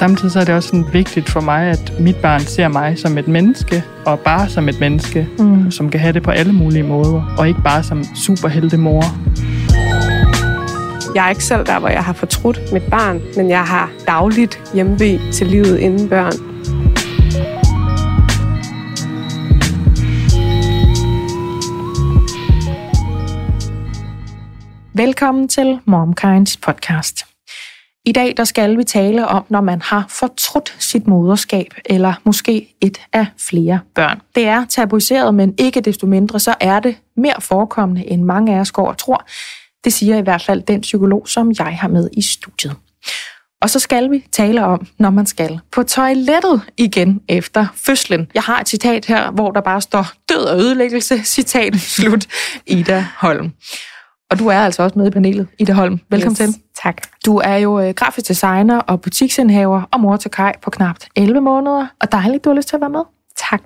Samtidig så er det også sådan vigtigt for mig, at mit barn ser mig som et menneske, og bare som et menneske, mm. som kan have det på alle mulige måder, og ikke bare som superheltemor. Jeg er ikke selv der, hvor jeg har fortrudt mit barn, men jeg har dagligt hjemve til livet inden børn. Velkommen til MomKinds podcast. I dag der skal vi tale om, når man har fortrudt sit moderskab, eller måske et af flere børn. Det er tabuiseret, men ikke desto mindre, så er det mere forekommende, end mange af os går og tror. Det siger i hvert fald den psykolog, som jeg har med i studiet. Og så skal vi tale om, når man skal på toilettet igen efter fødslen. Jeg har et citat her, hvor der bare står død og ødelæggelse, citat slut, Ida Holm. Og du er altså også med i panelet, Ida Holm. Velkommen yes, til. Tak. Du er jo øh, grafisk designer og butiksindhaver og mor til Kai på knap 11 måneder. Og dejligt, du har lyst til at være med. Tak.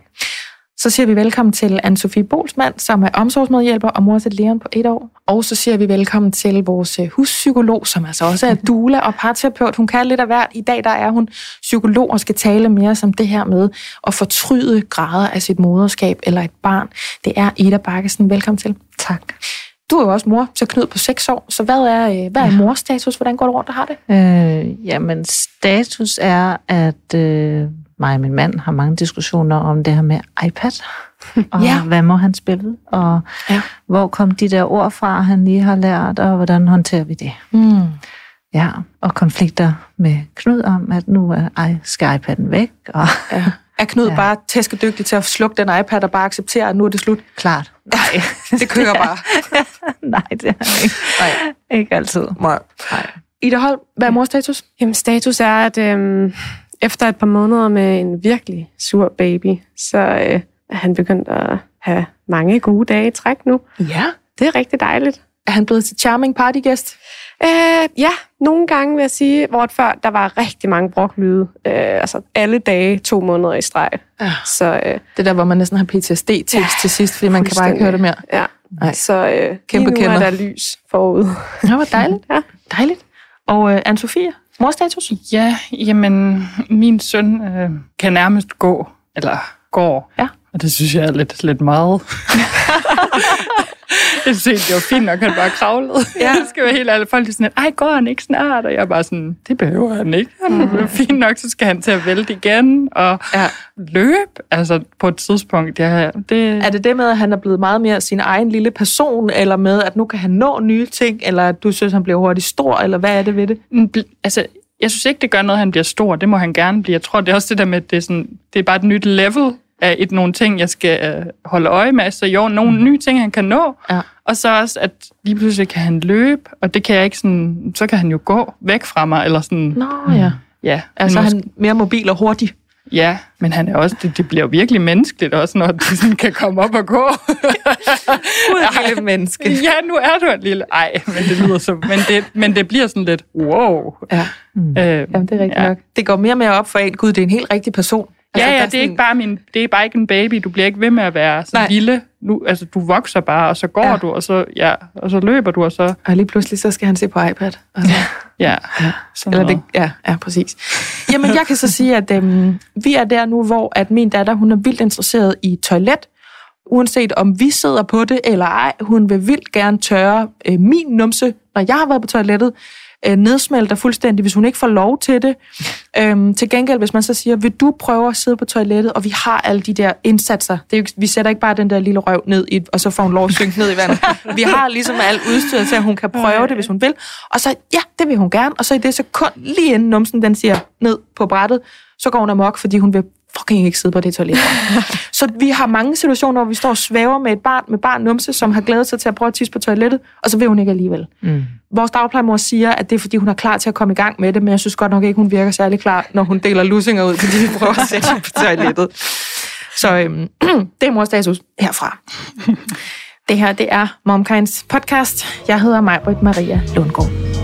Så siger vi velkommen til Anne-Sophie Bolsmann, som er omsorgsmedhjælper og mor til Leon på et år. Og så siger vi velkommen til vores øh, huspsykolog, som altså også er doula og parterapeut. Hun kan lidt af hvert. I dag der er hun psykolog og skal tale mere som det her med at fortryde grader af sit moderskab eller et barn. Det er Ida Bakkesen. Velkommen til. Tak. Du er jo også mor til Knud på 6 år, så hvad er, øh, hvad er ja. morstatus? Hvordan går du rundt og har det? Øh, jamen, status er, at øh, mig og min mand har mange diskussioner om det her med iPad. Og ja. hvad må han spille? Og ja. hvor kom de der ord fra, han lige har lært, og hvordan håndterer vi det? Mm. Ja, og konflikter med Knud om, at nu er, skal iPad'en væk. Og, ja. Er Knud ja. bare tæskedygtig til at slukke den iPad og bare acceptere, at nu er det slut? Klart. Nej, det kører bare. Nej, det er ikke. Nej. Ikke altid. Nej. Nej. Ida Holm, hvad er mors status? Jamen, status er, at øhm, efter et par måneder med en virkelig sur baby, så øh, er han begyndt at have mange gode dage i træk nu. Ja. Det er rigtig dejligt. Er han blevet til charming partygæst? Øh, ja, nogle gange vil jeg sige, hvor før der var rigtig mange broklyde. Øh, altså alle dage, to måneder i streg. Ja. Så, øh, det der, hvor man næsten har PTSD til, ja, til sidst, fordi man kan bare ikke høre det mere. Ja, Nej. så øh, Kæmpe lige nu kender. er der lys forud. Ja, hvor dejligt. ja. Dejligt. Og øh, Anne-Sophie, morstatus? Ja, jamen, min søn øh, kan nærmest gå, eller går. Ja. Og det synes jeg er lidt, lidt meget. jeg synes det var fint nok, han bare kravlede. Ja. Det skal være helt ærligt. Folk er sådan, ej, går han ikke snart? Og jeg er bare sådan, det behøver han ikke. Han er mm. fint nok, så skal han til at vælte igen og ja. løbe. Altså på et tidspunkt. Ja, det... Er det det med, at han er blevet meget mere sin egen lille person, eller med, at nu kan han nå nye ting, eller at du synes, han bliver hurtigt stor, eller hvad er det ved det? Mm, altså, jeg synes ikke, det gør noget, at han bliver stor. Det må han gerne blive. Jeg tror, det er også det der med, at det er, sådan, det er bare et nyt level af et, nogle ting, jeg skal øh, holde øje med. Så jo, nogle mm. nye ting, han kan nå. Ja. Og så også, at lige pludselig kan han løbe, og det kan jeg ikke sådan... Så kan han jo gå væk fra mig, eller sådan... Nå ja. Ja. Altså han mere mobil og hurtig. Ja, men han er også, det, det bliver virkelig menneskeligt også, når de sådan kan komme op og gå. Du et lille menneske. Ja, nu er du et lille... Ej, men det lyder så... Men det, men det bliver sådan lidt, wow. Ja, mm. øh, Jamen, det er rigtigt ja. nok. Det går mere mere op for en, gud, det er en helt rigtig person. Altså, ja, ja, det er, sådan... ikke bare min, det er bare ikke en baby. Du bliver ikke ved med at være så Nej. lille. Nu, altså, du vokser bare, og så går ja. du, og så, ja, og så løber du, og så... Og lige pludselig, så skal han se på iPad. Altså. ja, ja. Eller det, ja, ja, præcis. Jamen, jeg kan så sige, at øhm, vi er der nu, hvor at min datter, hun er vildt interesseret i toilet, uanset om vi sidder på det eller ej. Hun vil vildt gerne tørre øh, min numse, når jeg har været på toilettet øh, nedsmelter fuldstændig, hvis hun ikke får lov til det. Øhm, til gengæld, hvis man så siger, vil du prøve at sidde på toilettet, og vi har alle de der indsatser. Det er jo, vi sætter ikke bare den der lille røv ned, i, og så får hun lov at synke ned i vandet. Vi har ligesom alt udstyret til, at hun kan prøve det, hvis hun vil. Og så, ja, det vil hun gerne. Og så i det sekund, lige inden numsen den siger ned på brættet, så går hun amok, fordi hun vil fucking ikke sidde på det toilet. så vi har mange situationer, hvor vi står og svæver med et barn med barn numse, som har glædet sig til at prøve at tisse på toilettet, og så vil hun ikke alligevel. Mm. Vores dagplejemor siger, at det er, fordi hun er klar til at komme i gang med det, men jeg synes godt nok ikke, hun virker særlig klar, når hun deler lussinger ud, fordi vi prøver at sætte på toilettet. Så øhm, det er mors status herfra. Det her, det er MomKinds podcast. Jeg hedder Majbrit Maria Lundgaard.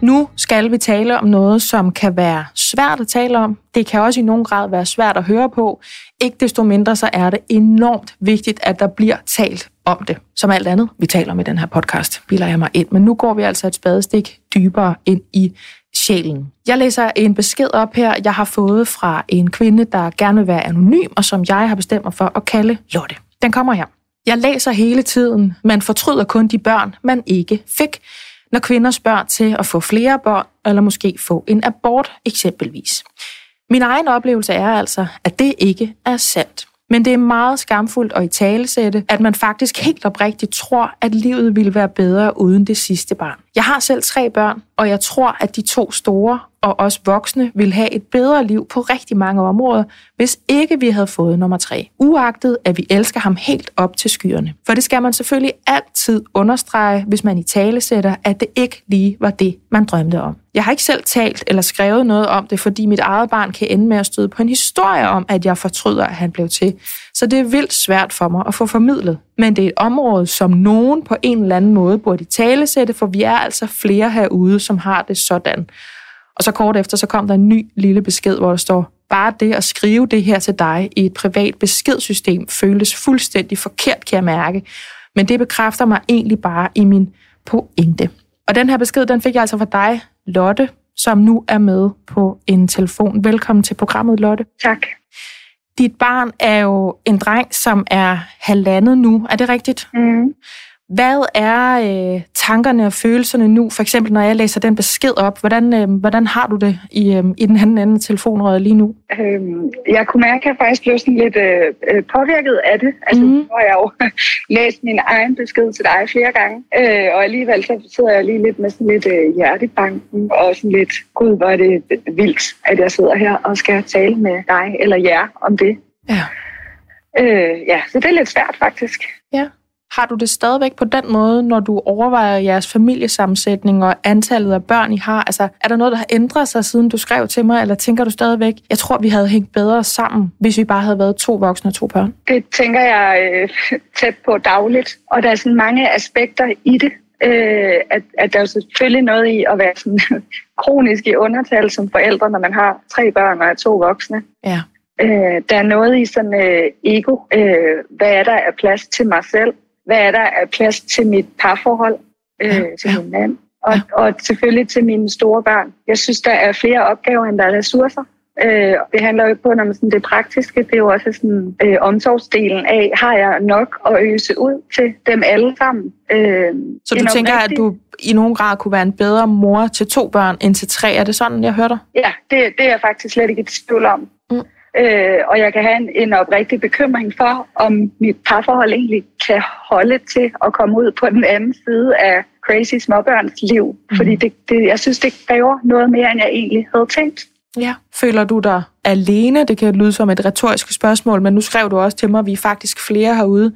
Nu skal vi tale om noget, som kan være svært at tale om. Det kan også i nogen grad være svært at høre på. Ikke desto mindre så er det enormt vigtigt, at der bliver talt om det. Som alt andet, vi taler om i den her podcast, bilder jeg mig ind. Men nu går vi altså et spadestik dybere ind i sjælen. Jeg læser en besked op her, jeg har fået fra en kvinde, der gerne vil være anonym, og som jeg har bestemt mig for at kalde Lotte. Den kommer her. Jeg læser hele tiden, man fortryder kun de børn, man ikke fik når kvinder spørger til at få flere børn, eller måske få en abort eksempelvis. Min egen oplevelse er altså, at det ikke er sandt. Men det er meget skamfuldt at i talesætte, at man faktisk helt oprigtigt tror, at livet ville være bedre uden det sidste barn. Jeg har selv tre børn, og jeg tror, at de to store og os voksne vil have et bedre liv på rigtig mange områder, hvis ikke vi havde fået nummer tre. Uagtet, at vi elsker ham helt op til skyerne. For det skal man selvfølgelig altid understrege, hvis man i tale sætter, at det ikke lige var det, man drømte om. Jeg har ikke selv talt eller skrevet noget om det, fordi mit eget barn kan ende med at støde på en historie om, at jeg fortryder, at han blev til. Så det er vildt svært for mig at få formidlet. Men det er et område, som nogen på en eller anden måde burde i tale sætte, for vi er altså flere herude, som har det sådan. Og så kort efter, så kom der en ny lille besked, hvor der står, bare det at skrive det her til dig i et privat beskedssystem føles fuldstændig forkert, kan jeg mærke. Men det bekræfter mig egentlig bare i min pointe. Og den her besked, den fik jeg altså fra dig, Lotte, som nu er med på en telefon. Velkommen til programmet, Lotte. Tak. Dit barn er jo en dreng, som er halvandet nu. Er det rigtigt? Mm. Hvad er øh, tankerne og følelserne nu? For eksempel, når jeg læser den besked op. Hvordan, øh, hvordan har du det i, øh, i den anden ende af telefonrøret lige nu? Øhm, jeg kunne mærke, at jeg faktisk blev sådan lidt øh, øh påvirket af det. Altså, mm. nu har jeg jo læst min egen besked til dig flere gange. Øh, og alligevel så sidder jeg lige lidt med sådan lidt øh, hjertebanken. Og sådan lidt, gud, hvor er det vildt, at jeg sidder her og skal tale med dig eller jer om det. Ja. Øh, ja, så det er lidt svært faktisk. Ja. Har du det stadigvæk på den måde, når du overvejer jeres familiesammensætning og antallet af børn, I har? Altså, er der noget, der har ændret sig, siden du skrev til mig, eller tænker du stadigvæk, jeg tror, vi havde hængt bedre sammen, hvis vi bare havde været to voksne og to børn? Det tænker jeg øh, tæt på dagligt, og der er sådan mange aspekter i det. Øh, at, at der er selvfølgelig noget i at være sådan kronisk i undertal som forældre, når man har tre børn og er to voksne. Ja. Øh, der er noget i sådan øh, ego. Øh, hvad er der af plads til mig selv? Hvad er der af plads til mit parforhold, øh, til min mand, og, og selvfølgelig til mine store børn. Jeg synes, der er flere opgaver, end der er ressourcer. Øh, det handler jo ikke kun om sådan det praktiske, det er jo også sådan øh, omsorgsdelen af, har jeg nok at øse ud til dem alle sammen. Øh, Så du tænker, at du i nogen grad kunne være en bedre mor til to børn end til tre? Er det sådan, jeg hører dig? Ja, det, det er jeg faktisk slet ikke et tvivl om. Øh, og jeg kan have en, en oprigtig bekymring for, om mit parforhold egentlig kan holde til at komme ud på den anden side af crazy småbørns liv. Mm. Fordi det, det, jeg synes, det kræver noget mere, end jeg egentlig havde tænkt. Ja. Føler du dig alene? Det kan lyde som et retorisk spørgsmål, men nu skrev du også til mig, at vi er faktisk flere herude.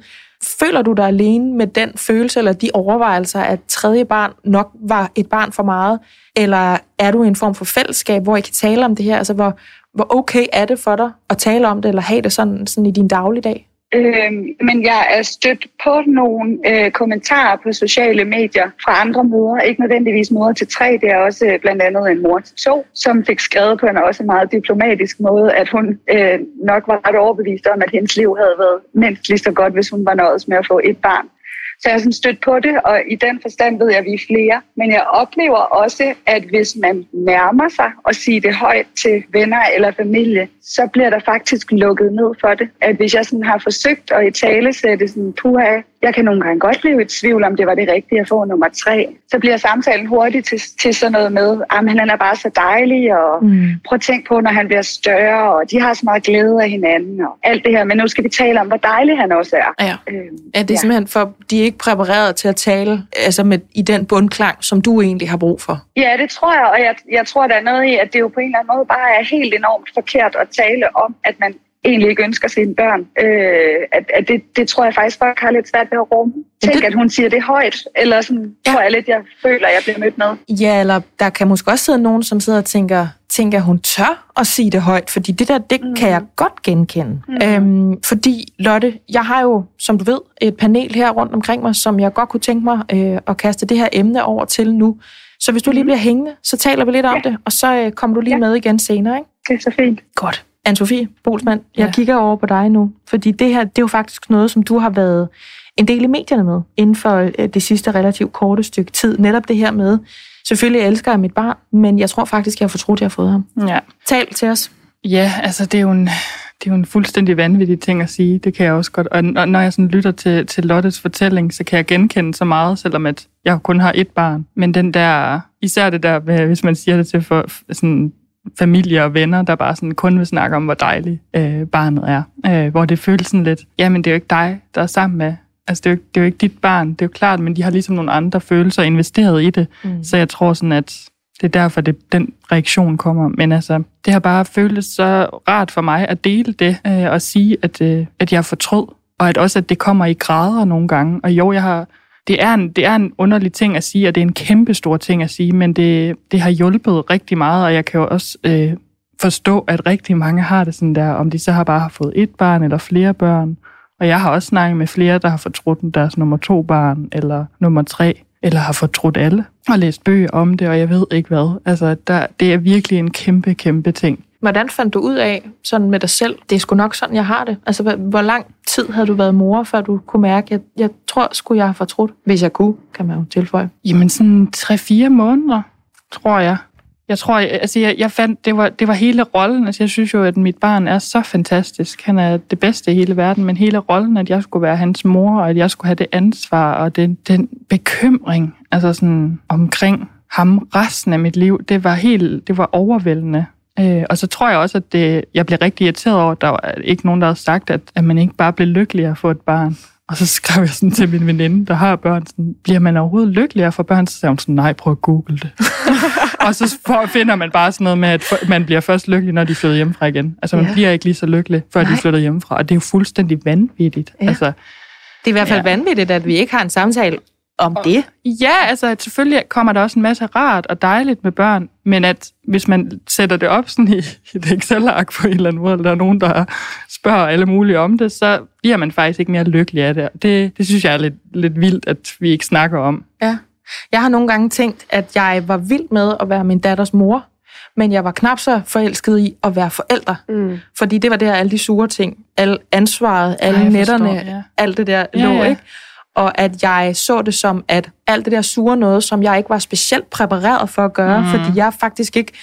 Føler du dig alene med den følelse eller de overvejelser, at tredje barn nok var et barn for meget? Eller er du i en form for fællesskab, hvor I kan tale om det her? Altså, hvor, hvor okay er det for dig at tale om det, eller have det sådan, sådan i din dagligdag? Øhm, men jeg er stødt på nogle øh, kommentarer på sociale medier fra andre mødre, ikke nødvendigvis mor til tre, det er også øh, blandt andet en mor til to, som fik skrevet på en også meget diplomatisk måde, at hun øh, nok var ret overbevist om, at hendes liv havde været mindst lige så godt, hvis hun var nået med at få et barn. Så jeg har sådan stødt på det, og i den forstand ved jeg, at vi er flere. Men jeg oplever også, at hvis man nærmer sig og siger det højt til venner eller familie, så bliver der faktisk lukket ned for det. At hvis jeg sådan har forsøgt at i tale sætte sådan, puha, jeg kan nogle gange godt blive i tvivl om, det var det rigtige at få nummer tre. Så bliver samtalen hurtigt til, til sådan noget med, at han er bare så dejlig, og mm. prøv at tænke på, når han bliver større, og de har så meget glæde af hinanden, og alt det her. Men nu skal vi tale om, hvor dejlig han også er. Ja. Øhm, er det ja. simpelthen for, de er ikke præpareret til at tale altså med, i den bundklang, som du egentlig har brug for? Ja, det tror jeg, og jeg, jeg tror, der er noget i, at det jo på en eller anden måde bare er helt enormt forkert at tale om, at man egentlig ikke ønsker sine børn. Øh, at, at det, det tror jeg faktisk folk har lidt svært ved at rumme. Tænk, det... at hun siger det højt, eller sådan, ja. tror jeg lidt, jeg føler, jeg bliver mødt med. Ja, eller der kan måske også sidde nogen, som sidder og tænker, tænker, hun tør at sige det højt, fordi det der, det mm. kan jeg godt genkende. Mm. Øhm, fordi, Lotte, jeg har jo, som du ved, et panel her rundt omkring mig, som jeg godt kunne tænke mig øh, at kaste det her emne over til nu. Så hvis du lige mm. bliver hængende, så taler vi lidt ja. om det, og så øh, kommer du lige ja. med igen senere, ikke? Det er så fint. Godt. Anne-Sophie Bolsmann, jeg ja. kigger over på dig nu, fordi det her, det er jo faktisk noget, som du har været en del i medierne med, inden for øh, det sidste relativt korte stykke tid. Netop det her med, selvfølgelig elsker jeg mit barn, men jeg tror faktisk, jeg har fortrudt, at jeg har fået ham. Ja. Tal til os. Ja, altså det er jo en, det er jo en fuldstændig vanvittig ting at sige. Det kan jeg også godt. Og når jeg sådan lytter til, til Lottes fortælling, så kan jeg genkende så meget, selvom at jeg kun har et barn. Men den der, især det der, hvis man siger det til for, sådan familie og venner, der bare sådan kun vil snakke om, hvor dejligt øh, barnet er. Øh, hvor det føles sådan lidt, jamen det er jo ikke dig, der er sammen med. Altså det er, jo, det er jo ikke dit barn, det er jo klart, men de har ligesom nogle andre følelser investeret i det. Mm. Så jeg tror sådan, at det er derfor, det, den reaktion kommer. Men altså, det har bare føltes så rart for mig at dele det øh, og sige, at, øh, at jeg fortrød. Og at også, at det kommer i grader nogle gange. Og jo, jeg har det er, en, det er en underlig ting at sige, og det er en kæmpe stor ting at sige, men det, det har hjulpet rigtig meget, og jeg kan jo også øh, forstå, at rigtig mange har det sådan der, om de så har bare fået et barn eller flere børn. Og jeg har også snakket med flere, der har fortrudt deres nummer to barn, eller nummer tre, eller har fortrudt alle, og læst bøger om det, og jeg ved ikke hvad. Altså, der, det er virkelig en kæmpe, kæmpe ting. Hvordan fandt du ud af, sådan med dig selv, det er sgu nok sådan, jeg har det? Altså, hvor lang tid havde du været mor, før du kunne mærke, at jeg, jeg tror skulle jeg have fortrudt, hvis jeg kunne, kan man jo tilføje? Jamen sådan 3-4 måneder, tror jeg. Jeg tror, altså jeg, jeg fandt, det var, det var hele rollen. Altså jeg synes jo, at mit barn er så fantastisk. Han er det bedste i hele verden, men hele rollen, at jeg skulle være hans mor, og at jeg skulle have det ansvar, og den, den bekymring, altså sådan omkring ham resten af mit liv, det var helt, det var overvældende. Øh, og så tror jeg også, at det, jeg blev rigtig irriteret over, at der var ikke nogen, der havde sagt, at, at man ikke bare blev lykkelig at få et barn. Og så skrev jeg sådan til min veninde, der har børn, sådan, bliver man overhovedet lykkelig at få børn? Så sagde hun sådan, nej, prøv at google det. og så for, finder man bare sådan noget med, at man bliver først lykkelig, når de flytter hjemmefra igen. Altså man ja. bliver ikke lige så lykkelig, før nej. de flytter hjemmefra. Og det er jo fuldstændig vanvittigt. Ja. Altså, det er i hvert fald ja. vanvittigt, at vi ikke har en samtale om og, det? Ja, altså selvfølgelig kommer der også en masse rart og dejligt med børn, men at hvis man sætter det op sådan i, i et Excel-ark på en eller anden måde, eller der er nogen, der spørger alle mulige om det, så bliver man faktisk ikke mere lykkelig af det. Det, det synes jeg er lidt, lidt vildt, at vi ikke snakker om. Ja. Jeg har nogle gange tænkt, at jeg var vild med at være min datters mor, men jeg var knap så forelsket i at være forældre. Mm. Fordi det var der alle de sure ting, alle ansvaret, alle Ej, netterne, forstår, ja. alt det der ja, lå, ja. ikke? og at jeg så det som, at alt det der sure noget, som jeg ikke var specielt præpareret for at gøre, mm. fordi jeg faktisk ikke...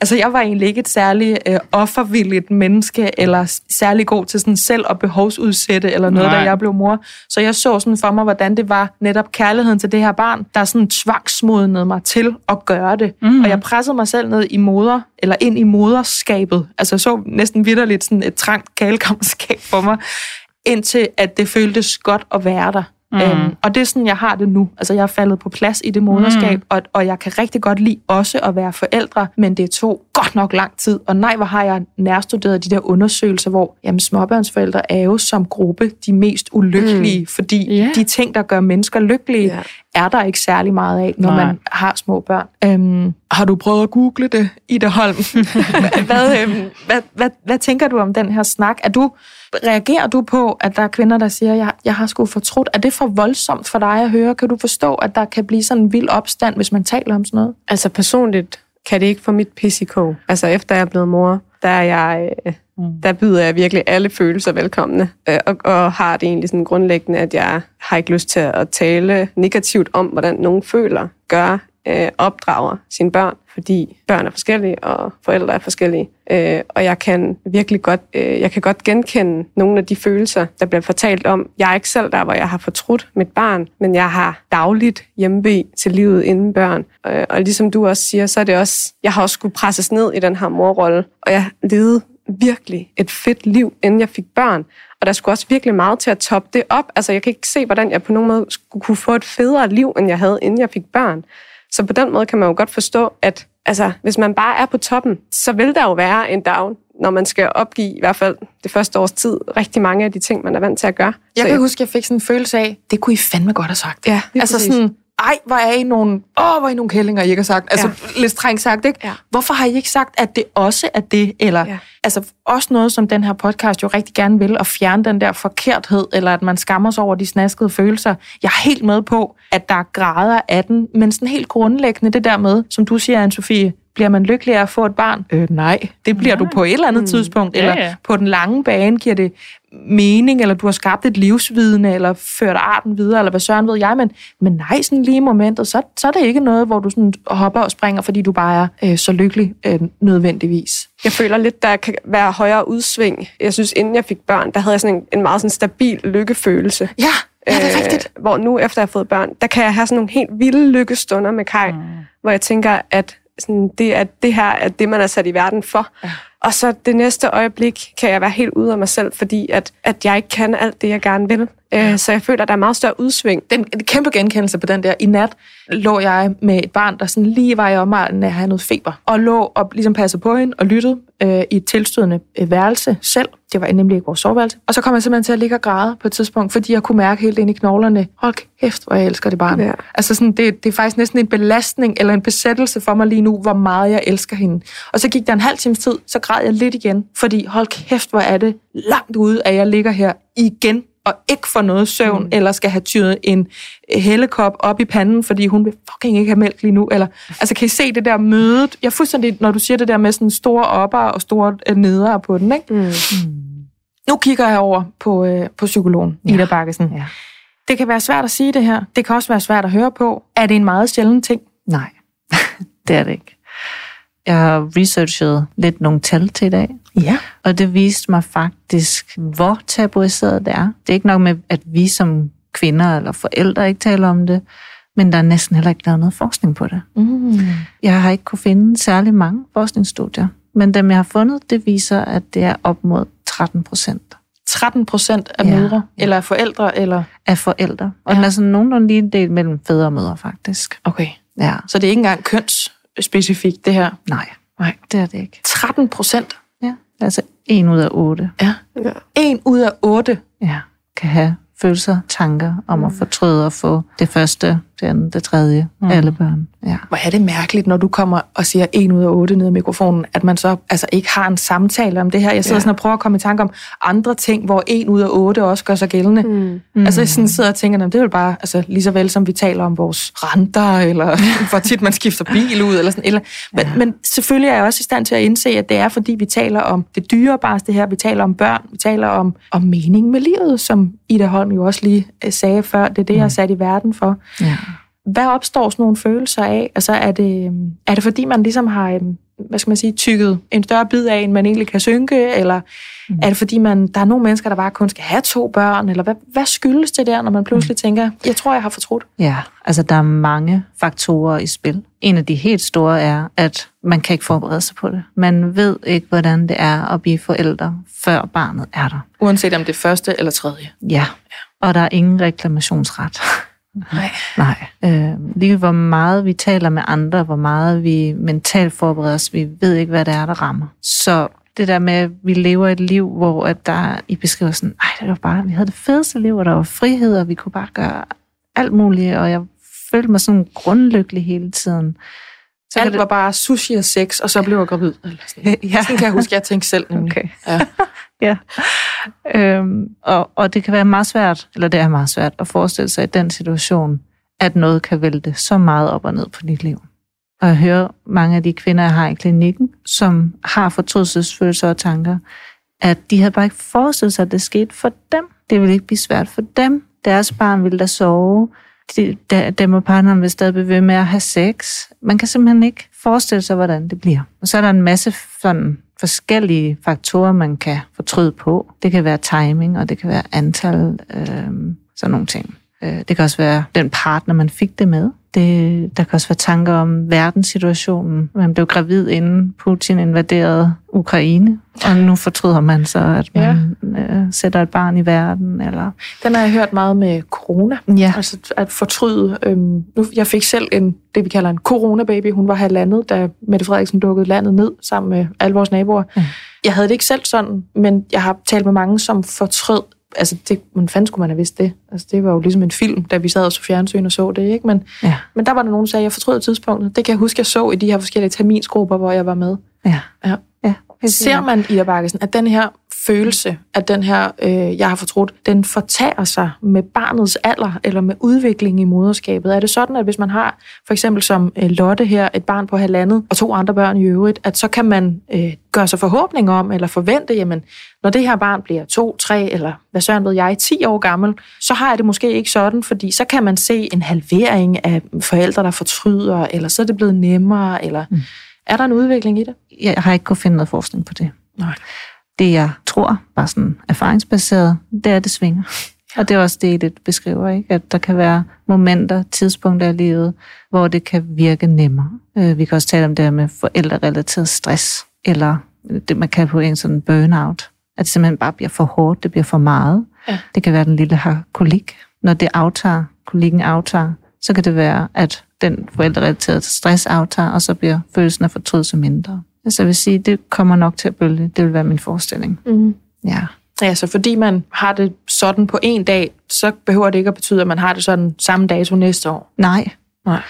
Altså, jeg var egentlig ikke et særligt øh, offervilligt menneske, eller særlig god til sådan selv at behovsudsætte, eller noget, Nej. da jeg blev mor. Så jeg så sådan for mig, hvordan det var netop kærligheden til det her barn, der sådan tvangsmodnede mig til at gøre det. Mm. Og jeg pressede mig selv ned i moder, eller ind i moderskabet. Altså, jeg så næsten vidderligt sådan et trangt kalekammerskab for mig, indtil at det føltes godt at være der. Mm. Øhm, og det er sådan, jeg har det nu. Altså, jeg er faldet på plads i det moderskab, mm. og, og jeg kan rigtig godt lide også at være forældre, men det tog godt nok lang tid. Og nej, hvor har jeg nærstuderet de der undersøgelser, hvor jamen, småbørnsforældre er jo som gruppe de mest ulykkelige, mm. fordi yeah. de ting, der gør mennesker lykkelige, yeah. er der ikke særlig meget af, når nej. man har små børn. Øhm, har du prøvet at google det, Ida Holm? hvad, øhm, hvad, hvad, hvad tænker du om den her snak? Er du Reagerer du på, at der er kvinder, der siger, jeg, jeg har sgu fortrudt? Er det for voldsomt for dig at høre? Kan du forstå, at der kan blive sådan en vild opstand, hvis man taler om sådan noget? Altså personligt kan det ikke få mit PCK. Altså efter jeg er blevet mor, der er jeg... Øh, mm. Der byder jeg virkelig alle følelser velkomne, øh, og, og har det egentlig sådan grundlæggende, at jeg har ikke lyst til at tale negativt om, hvordan nogen føler, gør, øh, opdrager sine børn, fordi børn er forskellige, og forældre er forskellige. Øh, og jeg kan virkelig godt, øh, jeg kan godt genkende nogle af de følelser, der bliver fortalt om. Jeg er ikke selv der, hvor jeg har fortrudt mit barn, men jeg har dagligt hjemme til livet inden børn. Øh, og ligesom du også siger, så er det også, jeg har også skulle presses ned i den her morrolle, og jeg levede virkelig et fedt liv, inden jeg fik børn. Og der skulle også virkelig meget til at toppe det op. Altså, jeg kan ikke se, hvordan jeg på nogen måde skulle kunne få et federe liv, end jeg havde, inden jeg fik børn. Så på den måde kan man jo godt forstå, at altså, hvis man bare er på toppen, så vil der jo være en down, når man skal opgive i hvert fald det første års tid rigtig mange af de ting, man er vant til at gøre. Jeg så kan huske, at jeg fik sådan en følelse af, det kunne I fandme godt have sagt. Ja, altså præcis. sådan, ej, hvor er I nogle, åh, hvor er I nogle kællinger, I ikke har sagt. Altså, ja. lidt strengt sagt, ikke? Ja. Hvorfor har I ikke sagt, at det også er det? Eller, ja. altså, også noget, som den her podcast jo rigtig gerne vil, at fjerne den der forkerthed, eller at man skammer sig over de snaskede følelser. Jeg er helt med på, at der er grader af den, men sådan helt grundlæggende det der med, som du siger, Anne-Sophie, bliver man lykkelig af at få et barn? Øh, nej, det bliver nej. du på et eller andet mm. tidspunkt, eller ja, ja. på den lange bane giver det mening, eller du har skabt et livsvidende, eller ført arten videre, eller hvad søren ved jeg, men, men nej, sådan lige i momentet, så, så er det ikke noget, hvor du sådan hopper og springer, fordi du bare er øh, så lykkelig øh, nødvendigvis. Jeg føler lidt, der kan være højere udsving. Jeg synes, inden jeg fik børn, der havde jeg sådan en, en meget sådan stabil lykkefølelse. Ja, ja det er rigtigt. Øh, hvor nu, efter jeg har fået børn, der kan jeg have sådan nogle helt vilde lykkestunder med Kai, mm. hvor jeg tænker, at sådan, det, er, det her er det, man er sat i verden for. Ja. Og så det næste øjeblik kan jeg være helt ude af mig selv, fordi at, at jeg ikke kan alt det, jeg gerne vil. Ja. Så jeg føler, at der er meget større udsving. Den en kæmpe genkendelse på den der. I nat lå jeg med et barn, der sådan lige var i omegnen af at have noget feber, og lå og ligesom passede på hende og lyttede øh, i et tilstødende øh, værelse selv. Det var nemlig ikke vores soveværelse. Og så kom jeg simpelthen til at ligge og græde på et tidspunkt, fordi jeg kunne mærke helt ind i knoglerne, hold kæft, hvor jeg elsker det barn. Ja. Altså sådan, det, det er faktisk næsten en belastning eller en besættelse for mig lige nu, hvor meget jeg elsker hende. Og så gik der en halv times tid, så græd jeg lidt igen, fordi hold kæft, hvor er det langt ude, at jeg ligger her igen og ikke får noget søvn, mm. eller skal have tyret en hellekop op i panden, fordi hun vil fucking ikke have mælk lige nu. Eller, altså, kan I se det der mødet? Jeg er fuldstændig, når du siger det der med sådan store opper og store øh, nedere på den, ikke? Mm. Mm. Nu kigger jeg over på, øh, på psykologen, ja. Ida Bakkesen. Ja. Det kan være svært at sige det her. Det kan også være svært at høre på. Er det en meget sjælden ting? Nej, det er det ikke. Jeg har researchet lidt nogle tal til i dag. Ja. Og det viste mig faktisk, hvor tabuiseret det er. Det er ikke nok med, at vi som kvinder eller forældre ikke taler om det, men der er næsten heller ikke lavet noget forskning på det. Mm. Jeg har ikke kunne finde særlig mange forskningsstudier, men dem, jeg har fundet, det viser, at det er op mod 13 procent. 13 procent af ja. mødre, eller af forældre, eller? Af forældre. Og ja. den er sådan nogenlunde lige en del mellem fædre og mødre, faktisk. Okay. Ja. Så det er ikke engang kønsspecifikt, det her? Nej, Nej. det er det ikke. 13 procent? Ja, altså en ud af otte. Ja. ja. En ud af otte? Ja, kan have følelser, tanker om mm. at fortryde og få det første, det andet, det tredje, mm. alle børn. Ja. Hvor er det mærkeligt, når du kommer og siger en ud af otte ned i mikrofonen, at man så altså ikke har en samtale om det her. Jeg sidder ja. sådan og prøver at komme i tanke om andre ting, hvor en ud af otte også gør sig gældende. Mm. Mm. Altså jeg sådan sidder og tænker, det er jo bare altså, lige så vel som vi taler om vores renter, eller hvor tit man skifter bil ud, eller sådan. Eller, men, ja. men selvfølgelig er jeg også i stand til at indse, at det er, fordi vi taler om det dyrebareste her, vi taler om børn, vi taler om, om mening med livet, som Ida Holm jo også lige øh, sagde før. Det er det, jeg er sat i verden for. Ja. Hvad opstår sådan nogle følelser af? Altså er det, er det fordi, man ligesom har øhm, hvad skal man sige, tykket en større bid af, end man egentlig kan synke? Eller mm. er det fordi, man, der er nogle mennesker, der bare kun skal have to børn? Eller hvad, hvad skyldes det der, når man pludselig mm. tænker, jeg tror, jeg har fortrudt? Ja, altså der er mange faktorer i spil. En af de helt store er, at man kan ikke forberede sig på det. Man ved ikke, hvordan det er at blive forældre, før barnet er der. Uanset om det er første eller tredje? Ja, og der er ingen reklamationsret. Nej. Nej. Øh, lige hvor meget vi taler med andre, hvor meget vi mentalt forbereder os, vi ved ikke, hvad det er, der rammer. Så det der med, at vi lever et liv, hvor at der i beskrivelsen, ej, det var bare, vi havde det fedeste liv, og der var frihed, og vi kunne bare gøre alt muligt, og jeg følte mig sådan grundlykkelig hele tiden. Så Alt det... var bare sushi og sex, og så blev jeg gravid. Eller sådan. ja. sådan kan jeg huske, jeg tænkte selv. Nemlig. Okay. Ja. ja. Øhm, og, og det kan være meget svært, eller det er meget svært at forestille sig i den situation, at noget kan vælte så meget op og ned på dit liv. og jeg hører mange af de kvinder, jeg har i klinikken, som har fortrydelsesfølelser og tanker, at de havde bare ikke forestillet sig, at det skete for dem. Det ville ikke blive svært for dem. Deres barn ville da sove. De, der, dem og partneren vil stadig blive ved med at have sex. Man kan simpelthen ikke forestille sig, hvordan det bliver. Og så er der en masse sådan forskellige faktorer, man kan fortryde på. Det kan være timing, og det kan være antal, øh, sådan nogle ting. Øh, det kan også være den partner, man fik det med. Det, der kan også være tanker om verdenssituationen. Man blev gravid, inden Putin invaderede Ukraine, og nu fortryder man så, at man ja. øh, sætter et barn i verden. Eller... Den har jeg hørt meget med corona. Ja. Altså at fortryde. Øhm, nu, jeg fik selv en, det, vi kalder en corona-baby. Hun var halvandet, da Mette Frederiksen dukkede landet ned sammen med alle vores naboer. Ja. Jeg havde det ikke selv sådan, men jeg har talt med mange, som fortrød altså, det, man fanden skulle man have vidst det? Altså, det var jo ligesom en film, da vi sad og så fjernsyn og så det, ikke? Men, ja. men der var der nogen, der sagde, jeg fortrød tidspunktet. Det kan jeg huske, jeg så i de her forskellige terminsgrupper, hvor jeg var med. Ja. ja. ja. Ser man, Ida Bakkesen, at den her følelse, at den her, øh, jeg har fortrudt, den fortager sig med barnets alder eller med udvikling i moderskabet? Er det sådan, at hvis man har for eksempel som øh, Lotte her, et barn på halvandet og to andre børn i øvrigt, at så kan man øh, gøre sig forhåbning om eller forvente, jamen, når det her barn bliver to, tre eller hvad søren ved jeg, 10 år gammel, så har jeg det måske ikke sådan, fordi så kan man se en halvering af forældre, der fortryder, eller så er det blevet nemmere, eller mm. er der en udvikling i det? Jeg har ikke kunnet finde noget forskning på det. Nej det, jeg tror, bare sådan erfaringsbaseret, det er, det svinger. Og det er også det, det beskriver, ikke? at der kan være momenter, tidspunkter i livet, hvor det kan virke nemmere. Øh, vi kan også tale om det her med forældrerelateret stress, eller det, man kan på en sådan burnout, at det simpelthen bare bliver for hårdt, det bliver for meget. Ja. Det kan være, den lille har kolik. Når det aftager, kolikken aftager, så kan det være, at den forældrerelaterede stress aftager, og så bliver følelsen af fortrydelse mindre. Altså jeg vil sige, det kommer nok til at bølge. Det vil være min forestilling. Mm. Ja. Ja, så fordi man har det sådan på en dag, så behøver det ikke at betyde, at man har det sådan samme dato næste år. Nej. Nej.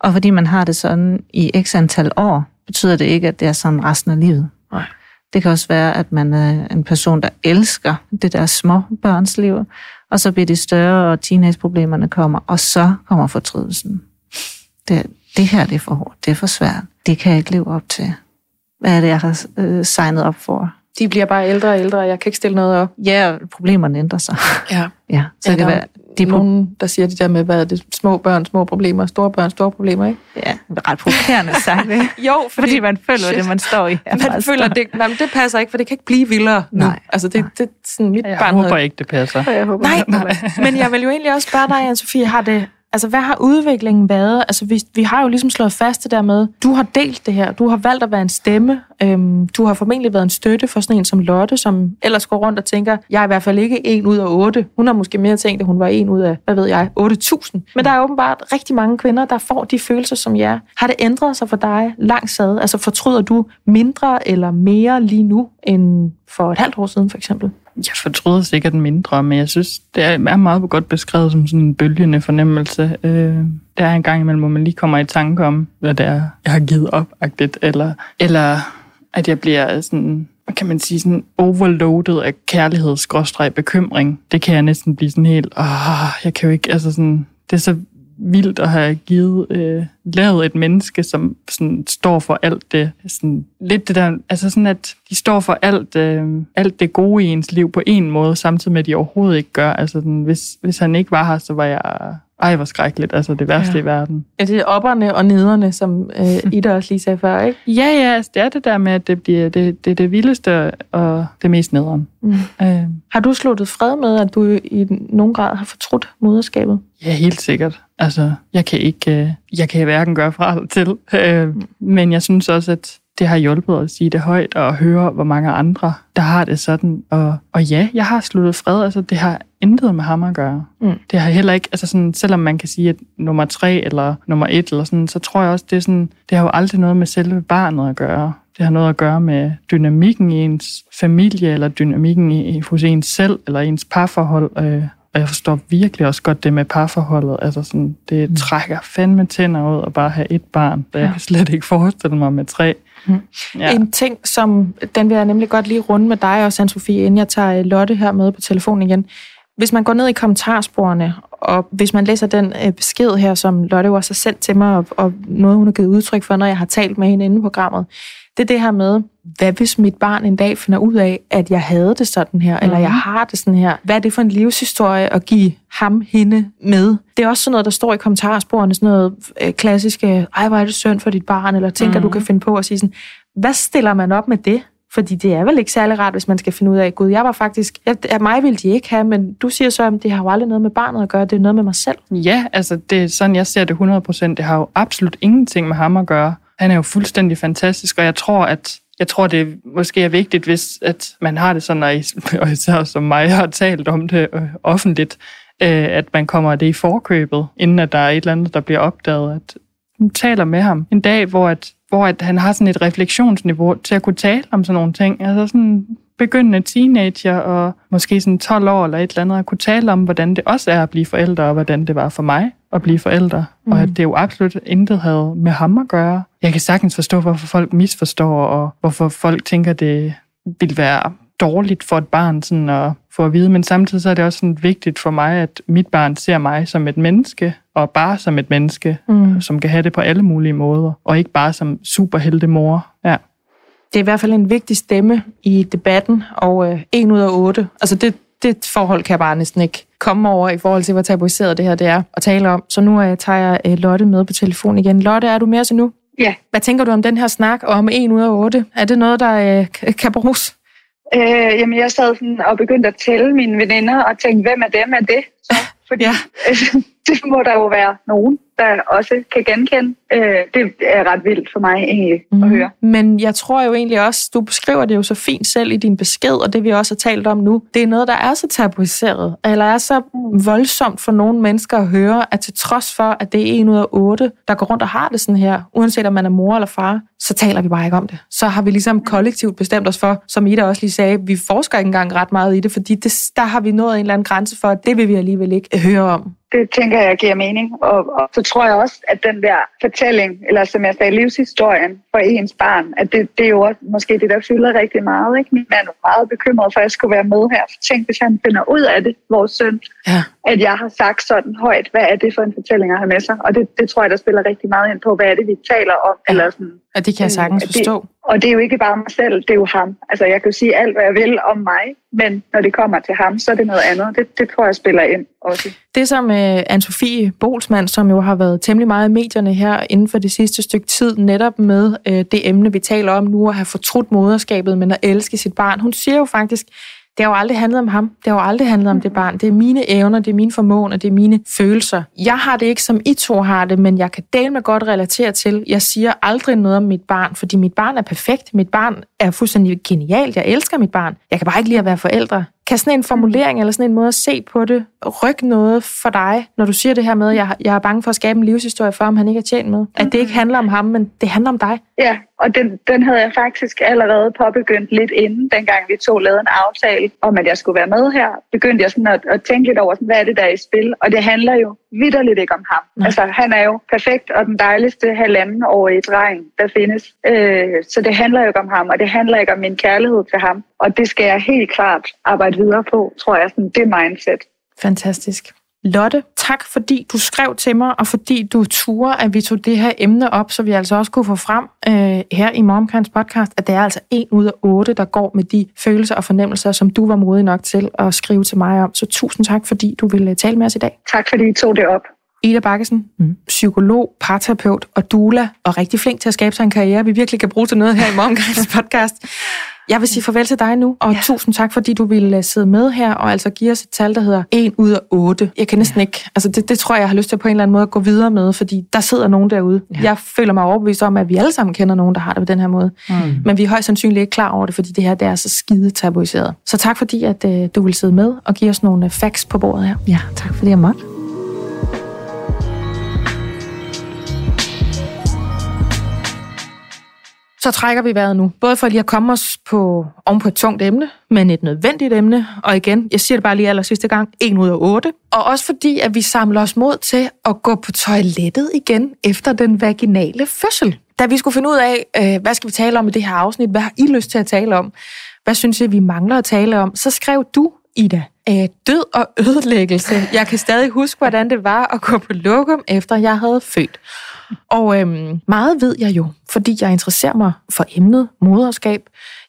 Og fordi man har det sådan i x antal år, betyder det ikke, at det er sådan resten af livet. Nej. Det kan også være, at man er en person, der elsker det der små børns liv, og så bliver de større, og teenageproblemerne kommer, og så kommer fortrydelsen. Det, det her det er for hårdt, det er for svært. Det kan jeg ikke leve op til hvad er det, jeg har øh, signet op for. De bliver bare ældre og ældre, og jeg kan ikke stille noget op. Ja, problemerne ændrer sig. Ja. ja så ja, det kan være, de nogen, der siger de der med, hvad er det, små børn, små problemer, store børn, store problemer, ikke? Ja, det er ret provokerende sagt, ikke? jo, fordi, fordi man føler shit. det, man står i. Man føler, det, nej, det passer ikke, for det kan ikke blive vildere nu. Nej. Altså, det, det, det sådan mit jeg barn håber havde... ikke, det passer. Jeg håber, nej, nej, men jeg vil jo egentlig også spørge dig, Anne-Sophie, har det, Altså, hvad har udviklingen været? Altså, vi, vi har jo ligesom slået fast det der med, du har delt det her, du har valgt at være en stemme, øhm, du har formentlig været en støtte for sådan en som Lotte, som ellers går rundt og tænker, jeg er i hvert fald ikke en ud af otte. Hun har måske mere tænkt, at hun var en ud af, hvad ved jeg, 8.000. Men der er åbenbart rigtig mange kvinder, der får de følelser som jer. Har det ændret sig for dig langt sad? Altså, fortryder du mindre eller mere lige nu, end for et halvt år siden, for eksempel? Jeg fortryder sikkert mindre, men jeg synes, det er meget godt beskrevet som sådan en bølgende fornemmelse. Øh, der er en gang imellem, hvor man lige kommer i tanke om, hvad det er, jeg har givet op, eller, eller at jeg bliver sådan, hvad kan man sige, sådan overloadet af kærlighed, bekymring. Det kan jeg næsten blive sådan helt, åh, jeg kan jo ikke, altså sådan, det er så vildt at have givet, øh, lavet et menneske, som sådan, står for alt det. Sådan, lidt det der, altså sådan, at de står for alt, øh, alt det gode i ens liv på en måde, samtidig med, at de overhovedet ikke gør. Altså, sådan, hvis, hvis han ikke var her, så var jeg ej, hvor skrækkeligt. Altså det værste ja. i verden. Ja, det er opperne og nederne, som øh, Ida også lige sagde før, ikke? Ja, ja. Altså, det er det der med, at det bliver det, det, det vildeste og det mest nederen. Mm. Øh. Har du sluttet fred med, at du i nogen grad har fortrudt moderskabet? Ja, helt sikkert. Altså, jeg kan ikke, øh, jeg kan hverken gøre fra alt til. Øh. Men jeg synes også, at det har hjulpet at sige det højt og høre, hvor mange andre, der har det sådan. Og, og ja, jeg har sluttet fred. Altså, det har intet med ham at gøre. Mm. Det har heller ikke, altså sådan, selvom man kan sige, at nummer tre eller nummer et, eller sådan, så tror jeg også, det, er sådan, det har jo aldrig noget med selve barnet at gøre. Det har noget at gøre med dynamikken i ens familie, eller dynamikken i, hos ens selv, eller ens parforhold. Øh, og jeg forstår virkelig også godt det med parforholdet. Altså sådan, det mm. trækker fandme tænder ud at bare have et barn. Ja. Jeg kan slet ikke forestille mig med tre. Mm. Ja. En ting, som den vil jeg nemlig godt lige runde med dig og Anne-Sophie, inden jeg tager Lotte her med på telefonen igen. Hvis man går ned i kommentarsporene Og hvis man læser den øh, besked her, som Lotte også har sendt til mig, og, og noget, hun har givet udtryk for, når jeg har talt med hende inde i programmet, det er det her med, hvad hvis mit barn en dag finder ud af, at jeg havde det sådan her, mm. eller jeg mhm. har det sådan her? Hvad er det for en livshistorie at give ham, hende med? Det er også sådan noget, der står i kommentarsporene, sådan noget øh, klassiske, ej, hvor er det synd for dit barn, eller tænker, mm. du kan finde på at sige sådan, hvad stiller man op med det? Fordi det er vel ikke særlig rart, hvis man skal finde ud af, gud, jeg var faktisk, jeg, mig ville de ikke have, men du siger så, at det har jo aldrig noget med barnet at gøre, det er noget med mig selv. Ja, altså det er sådan, jeg ser det 100%. Det har jo absolut ingenting med ham at gøre. Han er jo fuldstændig fantastisk, og jeg tror, at jeg tror, det måske er vigtigt, hvis at man har det sådan, og især som mig har talt om det øh, offentligt, øh, at man kommer det i forkøbet, inden at der er et eller andet, der bliver opdaget, at man taler med ham en dag, hvor, at, hvor at han har sådan et refleksionsniveau til at kunne tale om sådan nogle ting. Altså sådan begyndende teenager og måske sådan 12 år eller et eller andet, at kunne tale om, hvordan det også er at blive forældre, og hvordan det var for mig at blive forældre. Mm. Og at det jo absolut intet havde med ham at gøre. Jeg kan sagtens forstå, hvorfor folk misforstår, og hvorfor folk tænker, det vil være dårligt for et barn sådan at få at vide, men samtidig så er det også sådan vigtigt for mig, at mit barn ser mig som et menneske, og bare som et menneske, mm. som kan have det på alle mulige måder, og ikke bare som superheltemor. Ja. Det er i hvert fald en vigtig stemme i debatten, og øh, en ud af otte, altså det, det forhold kan jeg bare næsten ikke komme over i forhold til, hvor tabuiseret det her det er at tale om. Så nu øh, tager jeg øh, Lotte med på telefon igen. Lotte, er du med os nu? Ja. Hvad tænker du om den her snak om en ud af otte? Er det noget, der øh, kan bruges? Øh, jamen, jeg sad sådan og begyndte at tælle mine veninder og tænkte, hvem af dem er det? Så, fordi ja. det må der jo være nogen, der også kan genkende. Øh, det er ret vildt for mig egentlig mm. at høre. Men jeg tror jo egentlig også, du beskriver det jo så fint selv i din besked, og det vi også har talt om nu, det er noget, der er så tabuiseret, eller er så voldsomt for nogle mennesker at høre, at til trods for, at det er en ud af otte, der går rundt og har det sådan her, uanset om man er mor eller far, så taler vi bare ikke om det. Så har vi ligesom kollektivt bestemt os for, som Ida også lige sagde, vi forsker ikke engang ret meget i det, fordi det, der har vi nået en eller anden grænse for, at det vil vi alligevel ikke høre om det tænker jeg giver mening. Og, og så tror jeg også, at den der fortælling, eller som jeg sagde, livshistorien for ens barn, at det, det er jo også måske det, der fylder rigtig meget. Ikke? Min mand er meget bekymret for, at jeg skulle være med her. Så tænk, hvis han finder ud af det, vores søn, ja. at jeg har sagt sådan højt, hvad er det for en fortælling, at have med sig? Og det, det tror jeg, der spiller rigtig meget ind på, hvad er det, vi taler om? Ja. Eller sådan, Ja, det kan jeg sagtens forstå. Det, og det er jo ikke bare mig selv, det er jo ham. Altså, jeg kan jo sige alt, hvad jeg vil om mig, men når det kommer til ham, så er det noget andet. Det, det tror jeg spiller ind også. Det som uh, Anne-Sophie Bolsmann, som jo har været temmelig meget i medierne her inden for det sidste stykke tid, netop med uh, det emne, vi taler om nu, at have fortrudt moderskabet, men at elske sit barn. Hun siger jo faktisk, det har jo aldrig handlet om ham. Det har jo aldrig handlet om det barn. Det er mine evner, det er mine formåner, det er mine følelser. Jeg har det ikke, som I to har det, men jeg kan dele med godt relatere til. Jeg siger aldrig noget om mit barn, fordi mit barn er perfekt. Mit barn er fuldstændig genialt. Jeg elsker mit barn. Jeg kan bare ikke lide at være forældre. Kan sådan en formulering eller sådan en måde at se på det rykke noget for dig, når du siger det her med, at jeg, jeg er bange for at skabe en livshistorie for ham, han ikke er tjent med? At det ikke handler om ham, men det handler om dig? Ja, og den, den havde jeg faktisk allerede påbegyndt lidt inden, dengang vi to lavede en aftale om, at jeg skulle være med her. Begyndte jeg sådan at, at tænke lidt over, sådan, hvad er det, der er i spil? Og det handler jo vidderligt ikke om ham. Nej. Altså, han er jo perfekt og den dejligste halvanden år i dreng, der findes. Øh, så det handler jo ikke om ham, og det handler ikke om min kærlighed til ham. Og det skal jeg helt klart arbejde videre på, tror jeg, sådan det mindset. Fantastisk. Lotte, tak fordi du skrev til mig, og fordi du turde, at vi tog det her emne op, så vi altså også kunne få frem øh, her i Momkans podcast, at det er altså en ud af otte, der går med de følelser og fornemmelser, som du var modig nok til at skrive til mig om. Så tusind tak, fordi du ville tale med os i dag. Tak fordi I tog det op. Ida Bakkesen, mm. psykolog, parterapeut og doula, og rigtig flink til at skabe sig en karriere, vi virkelig kan bruge til noget her i Momkans podcast. Jeg vil sige farvel til dig nu, og ja. tusind tak, fordi du ville øh, sidde med her, og altså give os et tal, der hedder 1 ud af 8. Jeg kan næsten ja. ikke, altså det, det tror jeg, jeg har lyst til på en eller anden måde at gå videre med, fordi der sidder nogen derude. Ja. Jeg føler mig overbevist om, at vi alle sammen kender nogen, der har det på den her måde. Mm. Men vi er højst sandsynligt ikke klar over det, fordi det her det er så skide tabuiseret. Så tak fordi, at uh, du vil sidde med og give os nogle uh, facts på bordet her. Ja, tak fordi jeg måtte. Så trækker vi vejret nu. Både for lige at komme os på, oven på et tungt emne, men et nødvendigt emne. Og igen, jeg siger det bare lige aller sidste gang, en ud af otte. Og også fordi, at vi samler os mod til at gå på toilettet igen efter den vaginale fødsel. Da vi skulle finde ud af, øh, hvad skal vi tale om i det her afsnit, hvad har I lyst til at tale om, hvad synes I, vi mangler at tale om, så skrev du, Ida, øh, død og ødelæggelse. Jeg kan stadig huske, hvordan det var at gå på lokum, efter jeg havde født. Og øhm, meget ved jeg jo, fordi jeg interesserer mig for emnet moderskab.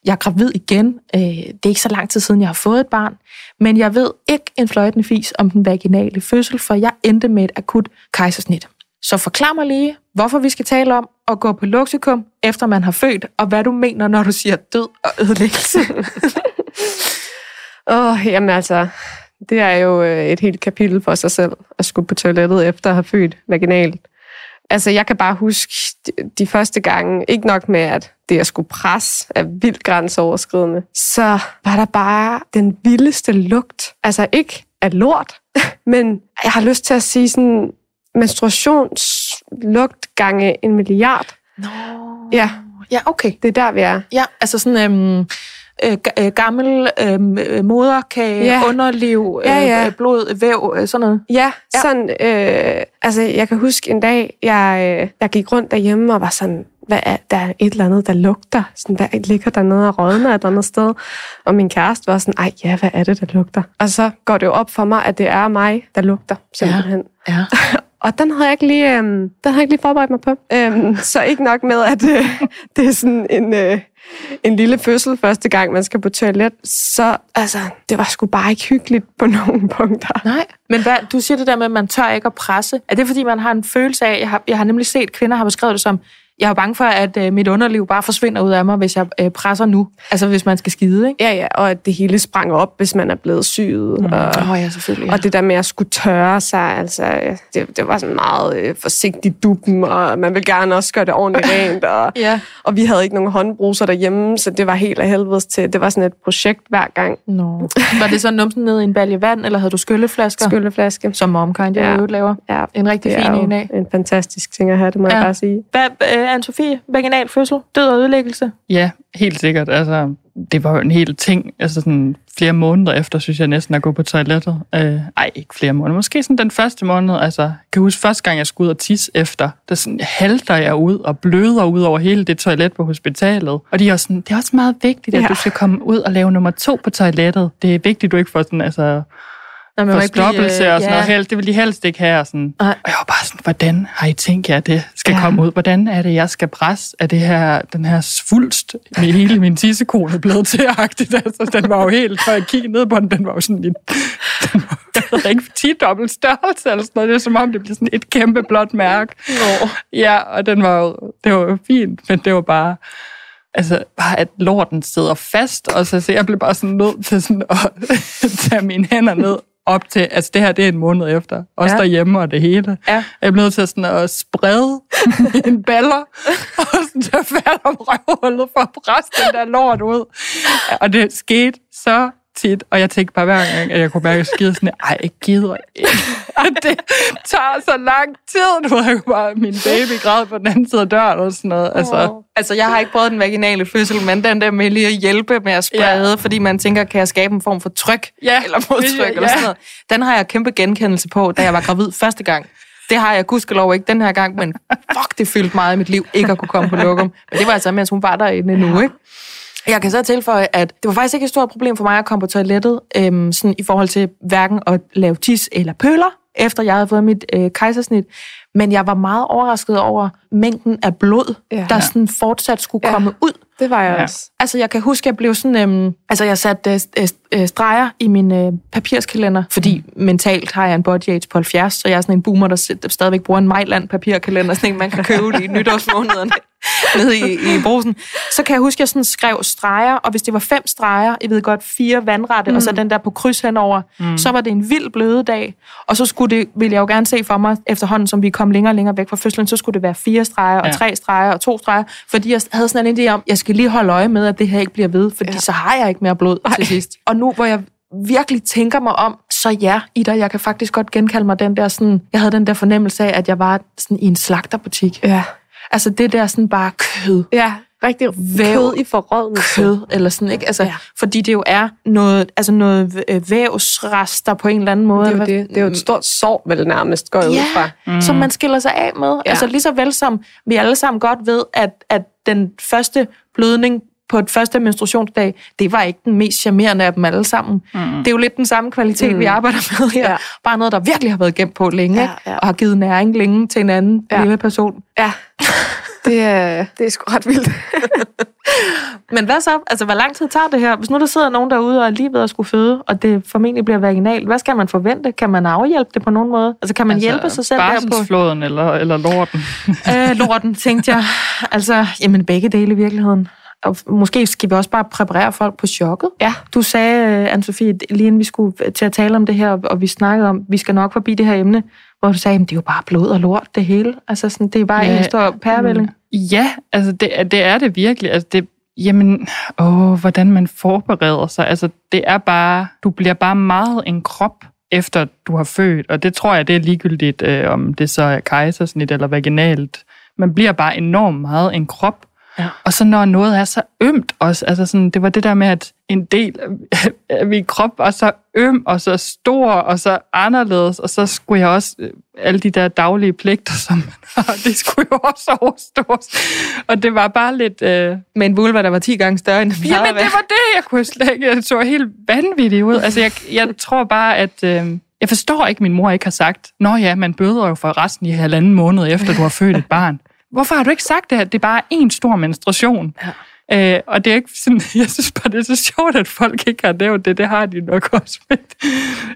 Jeg er gravid igen. Øh, det er ikke så lang tid siden, jeg har fået et barn. Men jeg ved ikke en fløjtende fis om den vaginale fødsel, for jeg endte med et akut kejsersnit. Så forklar mig lige, hvorfor vi skal tale om at gå på luksikum, efter man har født, og hvad du mener, når du siger død og ødelæggelse. Åh, oh, jamen altså, det er jo øh, et helt kapitel for sig selv, at skulle på toilettet efter at have født vaginalt. Altså, jeg kan bare huske de første gange, ikke nok med, at det, jeg skulle presse, er vildt grænseoverskridende, så var der bare den vildeste lugt. Altså, ikke af lort, men jeg har lyst til at sige sådan menstruationslugt gange en milliard. Nå. Ja. Ja, okay. Det er der, vi er. Ja, altså sådan øhm, øh, øh gammel øh, moderkage, ja. underliv, ja, ja. Øh, blod, væv, øh, sådan noget. Ja, ja. sådan, øh, altså jeg kan huske en dag, jeg, øh, jeg gik rundt derhjemme og var sådan, hvad er, der er et eller andet, der lugter. Sådan, der ligger der noget af rådne et andet sted. Og min kæreste var sådan, ej ja, hvad er det, der lugter? Og så går det jo op for mig, at det er mig, der lugter, simpelthen. Ja. ja. Og den havde jeg ikke lige, øhm, den havde jeg ikke lige forberedt mig på. Øhm, så ikke nok med, at øh, det er sådan en, øh, en lille fødsel første gang, man skal på toilet. Så altså, det var sgu bare ikke hyggeligt på nogen punkter. Nej, men hvad, du siger det der med, at man tør ikke at presse. Er det, fordi man har en følelse af, jeg har, jeg har nemlig set, kvinder har beskrevet det som, jeg er bange for, at øh, mit underliv bare forsvinder ud af mig, hvis jeg øh, presser nu. Altså hvis man skal skide, ikke? Ja, ja, og at det hele sprang op, hvis man er blevet syet. Mm. Og, oh, ja, selvfølgelig. Ja. Og det der med at skulle tørre sig, altså, det, det var sådan meget øh, forsigtigt duppen, og man vil gerne også gøre det ordentligt rent. Og, ja. og vi havde ikke nogen håndbruser derhjemme, så det var helt af helvedes til. Det var sådan et projekt hver gang. No. Var det så numsen ned i en balje vand, eller havde du skylleflasker? Skylleflaske. Som momkind, jeg ja. laver. Ja. En rigtig fin en af. En fantastisk ting at have, det må ja. jeg bare sige. Hvad, øh, Anne-Sophie, vaginal fødsel, død og ødelæggelse? Ja, helt sikkert. Altså, det var jo en hel ting. Altså sådan flere måneder efter, synes jeg næsten, at gå på toilettet. Øh, ej, ikke flere måneder. Måske sådan den første måned. Altså, jeg kan huske første gang, jeg skulle ud og tisse efter. Der sådan, halter jeg ud og bløder ud over hele det toilet på hospitalet. Og de er sådan, det er også meget vigtigt, at ja. du skal komme ud og lave nummer to på toilettet. Det er vigtigt, du ikke får sådan, altså Nå, men forstoppelse og sådan ja. noget. Helst, det vil de helst ikke have. Og, sådan. Og jeg var bare sådan, hvordan har I tænkt jer, at det skal ja. komme ud? Hvordan er det, jeg skal presse? Er det her, den her svulst med hele min tissekone blevet til agtigt? Altså, den var jo helt, for jeg kiggede ned på den, den var jo sådan lidt, den var, jeg ved ikke, 10 dobbelt størrelse eller sådan noget. Det er som om, det bliver sådan et kæmpe blåt mærke. Nå. Ja, og den var jo, det var jo fint, men det var bare, altså bare at lorten sidder fast, og så, så jeg blev bare sådan nødt til sådan at tage mine hænder ned op til, altså det her, det er en måned efter, også ja. derhjemme og det hele. Ja. Jeg blev nødt til sådan at sprede mine baller, og sådan tage fat om røvhullet for at presse den der lort ud. Og det skete så tit, og jeg tænkte bare hver gang, at jeg kunne mærke, at jeg skide sådan, ej, jeg gider ikke. det tager så lang tid, du har bare min baby græd på den anden side af døren og sådan noget. Altså. Oh. altså, jeg har ikke prøvet den vaginale fødsel, men den der med lige at hjælpe med at sprede, ja. fordi man tænker, kan jeg skabe en form for tryk ja. eller modtryk ja. eller sådan noget. Den har jeg kæmpe genkendelse på, da jeg var gravid første gang. Det har jeg gudskelov ikke den her gang, men fuck, det fyldte meget i mit liv ikke at kunne komme på lokum. Men det var altså, mens hun var derinde endnu, ikke? Jeg kan så tilføje, at det var faktisk ikke et stort problem for mig at komme på toilettet, øhm, sådan i forhold til hverken at lave tis eller pøler, efter jeg havde fået mit øh, kejsersnit. Men jeg var meget overrasket over mængden af blod, ja. der sådan fortsat skulle ja. komme ud. Det var jeg ja. også. Altså, jeg kan huske, jeg blev sådan... Øhm, altså, jeg satte øh, øh, streger i min øh, papirskalender, fordi mm. mentalt har jeg en body age på 70, så jeg er sådan en boomer, der, der stadigvæk bruger en Mejland papirkalender, sådan en, man kan købe i nytårsmånederne nede i, i brusen. Så kan jeg huske, at jeg sådan skrev streger, og hvis det var fem streger, jeg ved godt, fire vandrette, mm. og så den der på kryds henover, mm. så var det en vild bløde dag. Og så skulle det, ville jeg jo gerne se for mig, efterhånden som vi kom længere og længere væk fra fødslen, så skulle det være fire streger, og ja. tre streger, og to streger, fordi jeg havde sådan en idé om, jeg skal lige holde øje med, at det her ikke bliver ved, fordi ja. så har jeg ikke mere blod Ej. til sidst. Og nu, hvor jeg virkelig tænker mig om, så ja, Ida, jeg kan faktisk godt genkalde mig den der sådan, jeg havde den der fornemmelse af, at jeg var sådan i en slagterbutik. Ja. Altså det der sådan bare kød. Ja, rigtig væv, kød i forrådende kød, eller sådan, ikke? Altså, ja. Fordi det jo er noget, altså noget vævsrester på en eller anden måde. Det er jo, det. Det er jo et stort sår, vel nærmest, går ja, ud fra. Mm. som man skiller sig af med. Ja. Altså lige så vel som vi alle sammen godt ved, at, at den første blødning på et første menstruationsdag, det var ikke den mest charmerende af dem alle sammen. Mm. Det er jo lidt den samme kvalitet, mm. vi arbejder med her. Ja. Bare noget, der virkelig har været gemt på længe, ja, ja. og har givet næring længe til en anden ja. lille person. Ja, det er, det er sgu ret vildt. Men hvad så? Altså, hvor lang tid tager det her? Hvis nu der sidder nogen derude og er lige ved at skulle føde, og det formentlig bliver vaginalt, hvad skal man forvente? Kan man afhjælpe det på nogen måde? Altså, kan man altså, hjælpe sig selv der på? eller, eller lorten? øh, lorten, tænkte jeg. Altså, jamen begge dele i virkeligheden. Og måske skal vi også bare præparere folk på chokket. Ja. Du sagde, Anne-Sophie, lige inden vi skulle til at tale om det her, og vi snakkede om, vi skal nok forbi det her emne, hvor du sagde, at det er jo bare blod og lort, det hele. Altså, sådan, det er bare ja, en stor pærevælling. Ja, altså det, det er det virkelig. Altså det, jamen, åh, hvordan man forbereder sig. Altså det er bare, du bliver bare meget en krop, efter du har født, og det tror jeg, det er ligegyldigt, øh, om det så er kejsersnit eller vaginalt. Man bliver bare enormt meget en krop, Ja. Og så når noget er så ømt også, altså sådan, det var det der med, at en del af min krop var så øm og så stor og så anderledes, og så skulle jeg også øh, alle de der daglige pligter, som man har, det skulle jo også overstås. Og det var bare lidt... Øh... Med en vulva, der var 10 gange større end den Jamen, det var det, jeg kunne slet ikke... Jeg så helt vanvittigt ud. Altså, jeg, jeg tror bare, at... Øh... Jeg forstår ikke, at min mor ikke har sagt, Nå ja, man bøder jo for resten i halvanden måned, efter du har født et barn hvorfor har du ikke sagt det, at det er bare en stor menstruation? Ja. Øh, og det er ikke sådan, jeg synes bare, det er så sjovt, at folk ikke har nævnt det. Det har de nok også med.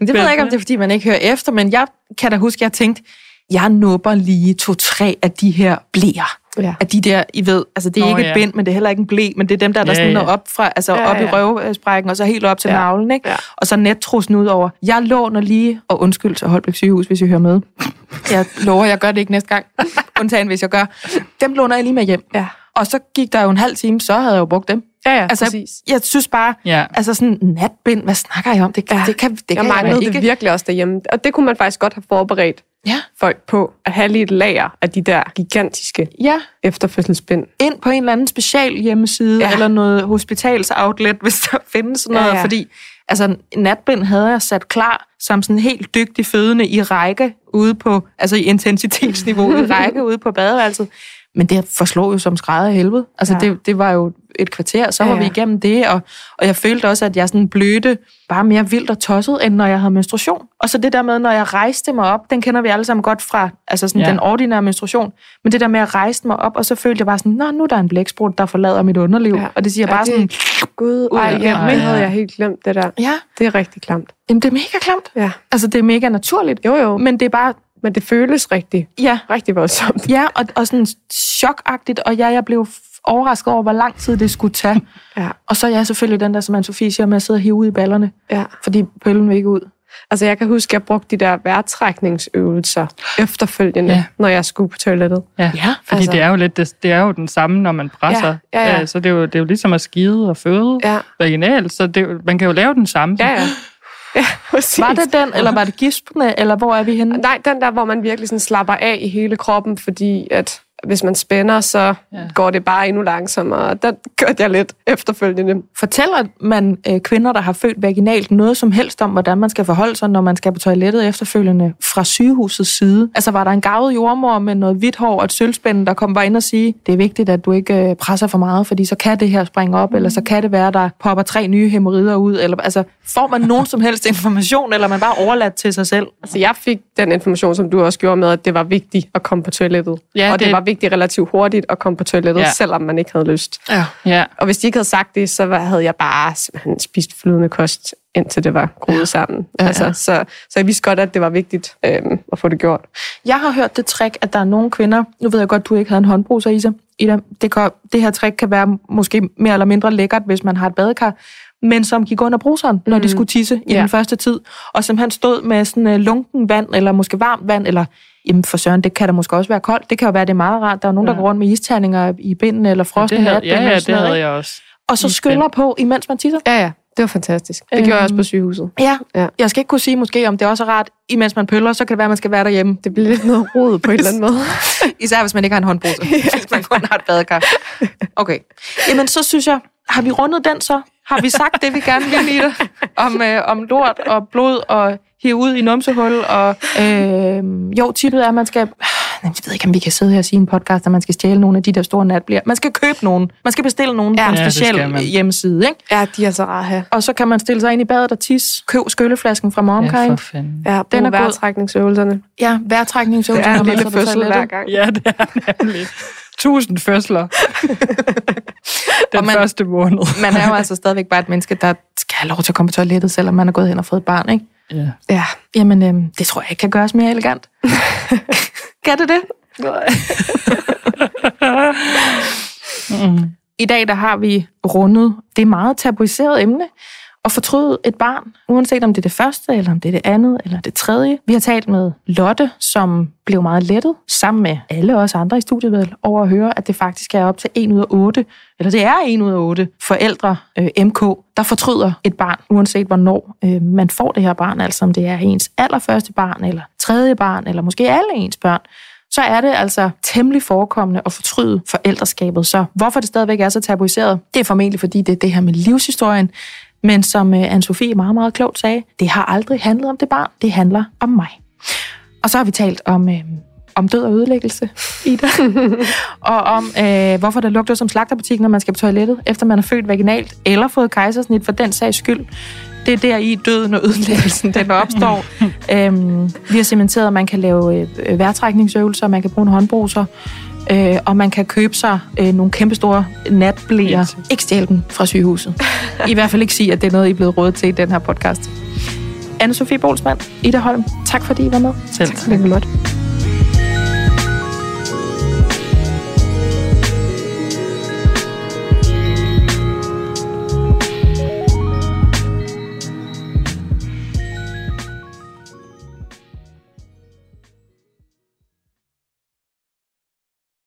Det ved jeg ikke, om det er, fordi man ikke hører efter, men jeg kan da huske, at jeg tænkte, jeg nupper lige to-tre af de her blæer. Ja. Af de der, I ved, altså det er Nå, ikke et ja. bind, men det er heller ikke en blæ, men det er dem der, der ja, sådan ja. op fra, altså ja, op ja. i røvsprækken, og så helt op til ja. navlen, ikke? Ja. Og så nettrusen ud over. Jeg låner lige, og undskyld til Holbæk sygehus, hvis I hører med. Jeg lover, jeg gør det ikke næste gang. Undtagen, hvis jeg gør. Dem låner jeg lige med hjem. Ja. Og så gik der jo en halv time, så havde jeg jo brugt dem. Ja, ja, altså, præcis. Jeg, jeg synes bare, ja. altså sådan natbind, hvad snakker I om? Det, ja. det kan, det jeg kan manglede jeg ikke. det virkelig også derhjemme. Og det kunne man faktisk godt have forberedt ja. folk på, at have lige et lager af de der gigantiske ja. efterfødselsbind. Ind på en eller anden special hjemmeside, ja. eller noget hospitalsoutlet, hvis der findes sådan noget, ja, ja. fordi altså natbind havde jeg sat klar som sådan helt dygtig fødende i række ude på, altså i intensitetsniveau i række ude på badeværelset. Men det forslår jo som skrædder helvede. Altså ja. det, det var jo et kvarter, så var ja, ja. vi igennem det, og, og jeg følte også, at jeg sådan blødte bare mere vildt og tosset, end når jeg havde menstruation. Og så det der med, når jeg rejste mig op, den kender vi alle sammen godt fra altså sådan ja. den ordinære menstruation, men det der med at rejse mig op, og så følte jeg bare sådan, nå, nu er der en blæksprut, der forlader mit underliv. Ja. Og det siger ja, bare det, sådan... Gud, ej, ja, ja, det havde jeg helt glemt, det der. Ja. Det er rigtig klamt. Jamen, det er mega klamt. Ja. Altså, det er mega naturligt. Jo, jo. Men det er bare men det føles rigtig, ja. rigtig voldsomt. Ja, og, og sådan chokagtigt, og ja, jeg blev overrasket over, hvor lang tid det skulle tage. ja. Og så er jeg selvfølgelig den der, som Anne-Sophie siger, med at sidde og hive ud i ballerne, ja. fordi pøllen vil ikke ud. Altså, jeg kan huske, at jeg brugte de der vejrtrækningsøvelser efterfølgende, ja. når jeg skulle på toilettet. Ja, ja fordi altså. det, er jo lidt, det, det er jo den samme, når man presser. Ja, ja, ja. Så det er, jo, det er jo ligesom at skide og føde ja. vaginalt, så det, man kan jo lave den samme. Ja, ja. Ja, Var det den, eller var det gispene, eller hvor er vi henne? Nej, den der, hvor man virkelig sådan slapper af i hele kroppen, fordi at hvis man spænder, så ja. går det bare endnu langsommere. Der gør jeg lidt efterfølgende. Fortæller man øh, kvinder, der har født vaginalt, noget som helst om, hvordan man skal forholde sig, når man skal på toilettet efterfølgende fra sygehusets side? Altså var der en gavet jordmor med noget hvidt hår og et sølvspænde, der kom bare ind og sige, det er vigtigt, at du ikke øh, presser for meget, fordi så kan det her springe op, mm. eller så kan det være, der popper tre nye hemorrider ud. Eller, altså, får man nogen som helst information, eller er man bare overladt til sig selv? Altså jeg fik den information, som du også gjorde med, at det var vigtigt at komme på toilettet. Ja, og det, det var vigtigt relativt hurtigt at komme på toilettet, ja. selvom man ikke havde lyst. Ja. Ja. Og hvis de ikke havde sagt det, så havde jeg bare spist flydende kost, indtil det var groet ja. sammen. Ja, altså, ja. Så, så jeg vidste godt, at det var vigtigt øhm, at få det gjort. Jeg har hørt det trick, at der er nogle kvinder, nu ved jeg godt, du ikke havde en håndbruser i sig, Ida, det, kan, det her trick kan være måske mere eller mindre lækkert, hvis man har et badekar, men som gik under bruseren, når mm. de skulle tisse i ja. den første tid, og som han stod med sådan uh, lunken vand, eller måske varmt vand, eller jamen for søren, det kan da måske også være koldt. Det kan jo være, det er meget rart. Der er nogen, ja. der går rundt med isterninger i bindene, eller frosne ja, Ja, ja, det havde jeg også. Og så skyller på, imens man tisser. Ja, ja. Det var fantastisk. Det øhm, gjorde jeg også på sygehuset. Ja. ja. Jeg skal ikke kunne sige måske, om det også er rart, imens man pøller, så kan det være, at man skal være derhjemme. Det bliver lidt noget rod på en eller anden måde. Især hvis man ikke har en håndbruse. ja. Hvis man kun har et badekar. Okay. Jamen, så synes jeg, har vi rundet den så? Har vi sagt det, vi gerne vil i? Om, øh, om lort og blod og hive ud i numsehul. Og, øh, jo, tippet er, at man skal jeg ved ikke, om vi kan sidde her og sige i en podcast, at man skal stjæle nogle af de der store natblier. Man skal købe nogen. Man skal bestille nogen ja, på en ja, speciel hjemmeside. Ikke? Ja, de er så rare her. Og så kan man stille sig ind i badet og tisse. Køb skylleflasken fra Momkai. Ja, Ja, den er vejrtrækningsøvelserne. Ja, vejrtrækningsøvelserne. Ja, en lille fødsel hver gang. Ja, det er nemlig. Tusind fødsler. Den man, første måned. man er jo altså stadigvæk bare et menneske, der skal have lov til at komme på toilettet, selvom man er gået hen og fået et barn, ikke? Ja. Ja, jamen, øhm, det tror jeg ikke kan gøres mere elegant. kan det det? mm. I dag der har vi rundet det meget tabuiserede emne, at fortryde et barn, uanset om det er det første, eller om det er det andet, eller det tredje. Vi har talt med Lotte, som blev meget lettet, sammen med alle os andre i studiet, over at høre, at det faktisk er op til 1 ud af 8, eller det er 1 ud af 8 forældre, øh, MK, der fortryder et barn, uanset hvornår øh, man får det her barn, altså om det er ens allerførste barn, eller tredje barn, eller måske alle ens børn så er det altså temmelig forekommende at fortryde forældreskabet. Så hvorfor det stadigvæk er så tabuiseret, det er formentlig fordi det er det her med livshistorien, men som øh, Anne-Sophie meget, meget klogt sagde, det har aldrig handlet om det barn, det handler om mig. Og så har vi talt om, øh, om død og ødelæggelse, Ida. og om, øh, hvorfor der lugter som slagterbutik, når man skal på toilettet, efter man er født vaginalt, eller fået kejsersnit for den sags skyld. Det er der i døden og ødelæggelsen, den opstår. øhm, vi har cementeret, at man kan lave øh, vejrtrækningsøvelser, man kan bruge en håndbruser, øh, og man kan købe sig øh, nogle kæmpestore natblæer. Ikke stjæle dem fra sygehuset. I hvert fald ikke sige, at det er noget, I er blevet rådet til i den her podcast. Anne-Sophie Bolsmann, Ida Holm, tak fordi I var med. Selv tak.